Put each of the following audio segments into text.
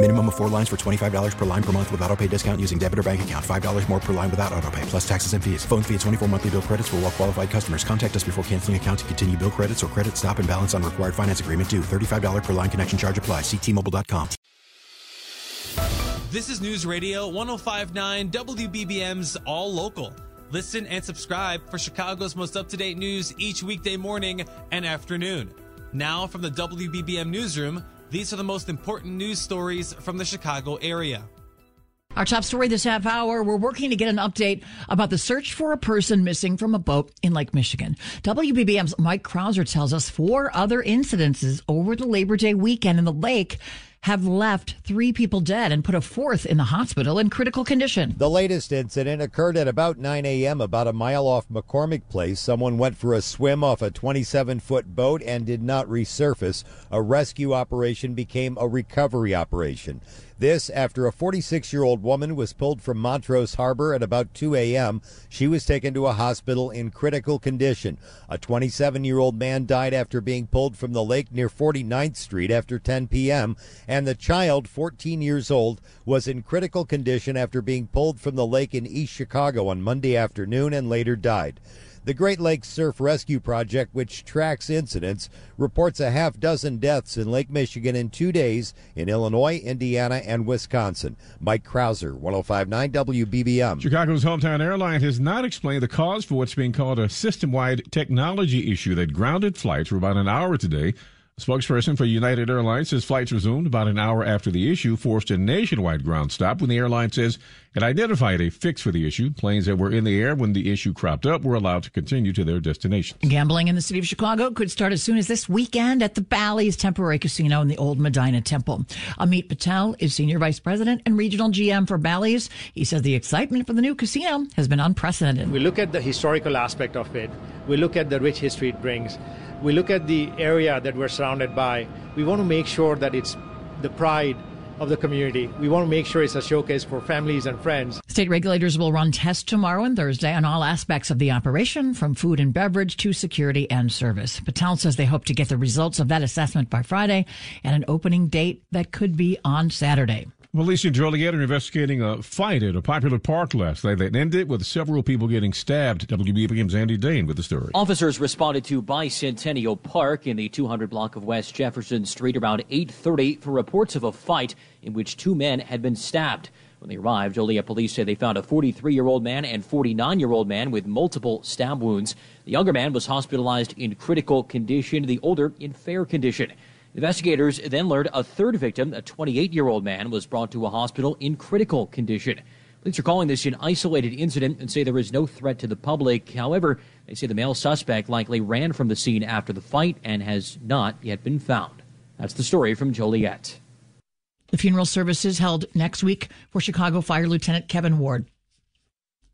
Minimum of four lines for $25 per line per month with auto pay discount using debit or bank account. $5 more per line without auto pay, plus taxes and fees. Phone fee at 24 monthly bill credits for all well qualified customers. Contact us before canceling account to continue bill credits or credit stop and balance on required finance agreement due. $35 per line connection charge apply. Ctmobile.com. This is News Radio 1059 WBBM's All Local. Listen and subscribe for Chicago's most up to date news each weekday morning and afternoon. Now, from the WBBM Newsroom, these are the most important news stories from the Chicago area. Our top story this half hour we're working to get an update about the search for a person missing from a boat in Lake Michigan. WBBM's Mike Krauser tells us four other incidences over the Labor Day weekend in the lake have left three people dead and put a fourth in the hospital in critical condition. The latest incident occurred at about 9 a.m., about a mile off McCormick Place. Someone went for a swim off a 27 foot boat and did not resurface. A rescue operation became a recovery operation. This after a 46 year old woman was pulled from Montrose Harbor at about 2 a.m. She was taken to a hospital in critical condition. A 27 year old man died after being pulled from the lake near 49th Street after 10 p.m. And the child, 14 years old, was in critical condition after being pulled from the lake in East Chicago on Monday afternoon and later died. The Great Lakes Surf Rescue Project, which tracks incidents, reports a half dozen deaths in Lake Michigan in two days in Illinois, Indiana, and Wisconsin. Mike Krauser, 1059 WBBM. Chicago's hometown airline has not explained the cause for what's being called a system wide technology issue that grounded flights for about an hour today. A spokesperson for United Airlines says flights resumed about an hour after the issue forced a nationwide ground stop when the airline says it identified a fix for the issue. Planes that were in the air when the issue cropped up were allowed to continue to their destinations. Gambling in the city of Chicago could start as soon as this weekend at the Bally's Temporary Casino in the Old Medinah Temple. Amit Patel is Senior Vice President and Regional GM for Bally's. He says the excitement for the new casino has been unprecedented. We look at the historical aspect of it, we look at the rich history it brings we look at the area that we're surrounded by. We want to make sure that it's the pride of the community. We want to make sure it's a showcase for families and friends. State regulators will run tests tomorrow and Thursday on all aspects of the operation, from food and beverage to security and service. Patel says they hope to get the results of that assessment by Friday and an opening date that could be on Saturday. Police in Joliet are investigating a fight at a popular park last night that ended with several people getting stabbed. WBBM's Andy Dahn with the story. Officers responded to Bicentennial Park in the 200 block of West Jefferson Street around 8:30 for reports of a fight in which two men had been stabbed. When they arrived, Joliet police say they found a 43-year-old man and 49-year-old man with multiple stab wounds. The younger man was hospitalized in critical condition, the older in fair condition. Investigators then learned a third victim, a 28 year old man, was brought to a hospital in critical condition. Police are calling this an isolated incident and say there is no threat to the public. However, they say the male suspect likely ran from the scene after the fight and has not yet been found. That's the story from Joliet. The funeral services held next week for Chicago Fire Lieutenant Kevin Ward.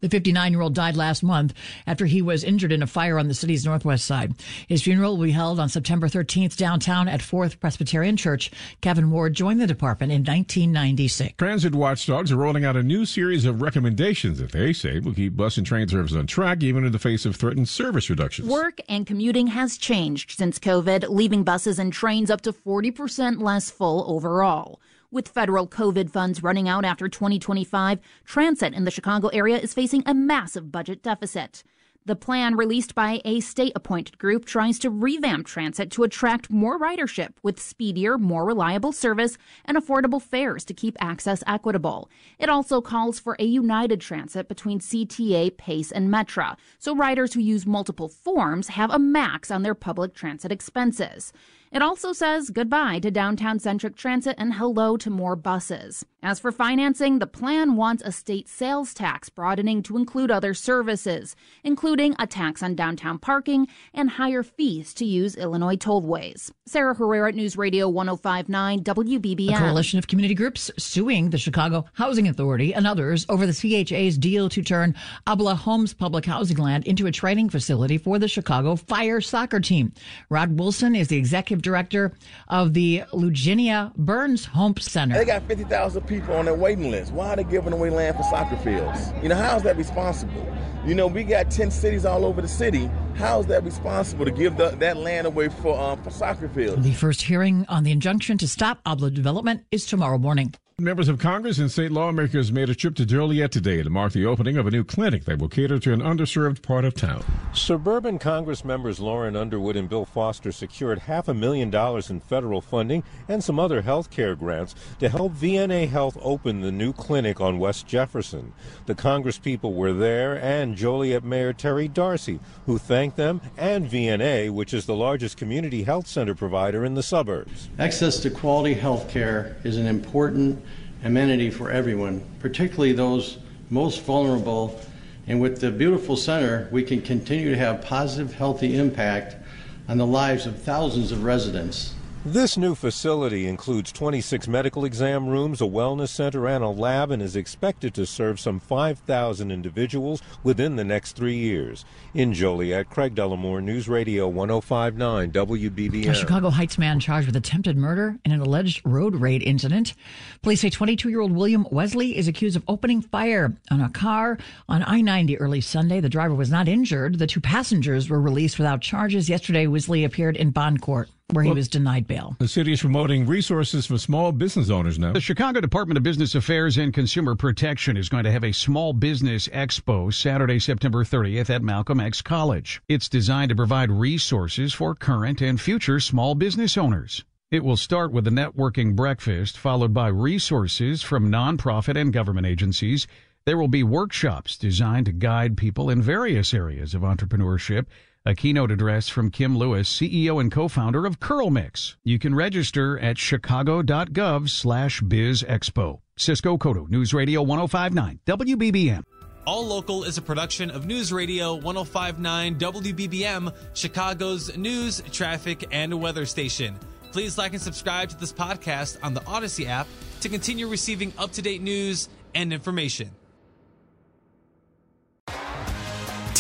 The 59 year old died last month after he was injured in a fire on the city's northwest side. His funeral will be held on September 13th downtown at Fourth Presbyterian Church. Kevin Ward joined the department in 1996. Transit watchdogs are rolling out a new series of recommendations that they say will keep bus and train service on track even in the face of threatened service reductions. Work and commuting has changed since COVID, leaving buses and trains up to 40% less full overall. With federal COVID funds running out after 2025, transit in the Chicago area is facing a massive budget deficit. The plan released by a state appointed group tries to revamp transit to attract more ridership with speedier, more reliable service and affordable fares to keep access equitable. It also calls for a united transit between CTA, PACE, and Metra, so riders who use multiple forms have a max on their public transit expenses. It also says goodbye to downtown centric transit and hello to more buses. As for financing, the plan wants a state sales tax broadening to include other services, including a tax on downtown parking and higher fees to use Illinois tollways. Sarah Herrera, at News Radio 1059 WBBM. A coalition of community groups suing the Chicago Housing Authority and others over the CHA's deal to turn Abla Homes public housing land into a training facility for the Chicago Fire soccer team. Rod Wilson is the executive director of the Lugenia Burns Hope Center. They got 50,000 people on their waiting list. Why are they giving away land for soccer fields? You know, how is that responsible? You know, we got 10 cities all over the city. How is that responsible to give the, that land away for, um, for soccer fields? The first hearing on the injunction to stop Abla development is tomorrow morning. Members of Congress and state lawmakers made a trip to Joliet today to mark the opening of a new clinic that will cater to an underserved part of town. Suburban Congress members Lauren Underwood and Bill Foster secured half a million dollars in federal funding and some other health care grants to help VNA Health open the new clinic on West Jefferson. The Congress people were there and Joliet Mayor Terry D'Arcy, who thanked them and VNA, which is the largest community health center provider in the suburbs. Access to quality health care is an important amenity for everyone, particularly those most vulnerable. And with the beautiful center, we can continue to have positive, healthy impact on the lives of thousands of residents. This new facility includes 26 medical exam rooms, a wellness center, and a lab, and is expected to serve some 5,000 individuals within the next three years. In Joliet, Craig Dellimore, News Radio 1059 WBBM. A Chicago Heights man charged with attempted murder in an alleged road rage incident. Police say 22 year old William Wesley is accused of opening fire on a car on I 90 early Sunday. The driver was not injured. The two passengers were released without charges. Yesterday, Wesley appeared in bond court where he was denied bail. The city is promoting resources for small business owners now. The Chicago Department of Business Affairs and Consumer Protection is going to have a small business expo Saturday, September 30th at Malcolm X College. It's designed to provide resources for current and future small business owners. It will start with a networking breakfast, followed by resources from nonprofit and government agencies. There will be workshops designed to guide people in various areas of entrepreneurship a keynote address from Kim Lewis, CEO and co-founder of CurlMix. You can register at chicago.gov slash bizexpo. Cisco Cotto, News Radio 1059, WBBM. All Local is a production of News Radio 1059 WBBM, Chicago's news, traffic, and weather station. Please like and subscribe to this podcast on the Audacy app to continue receiving up to date news and information.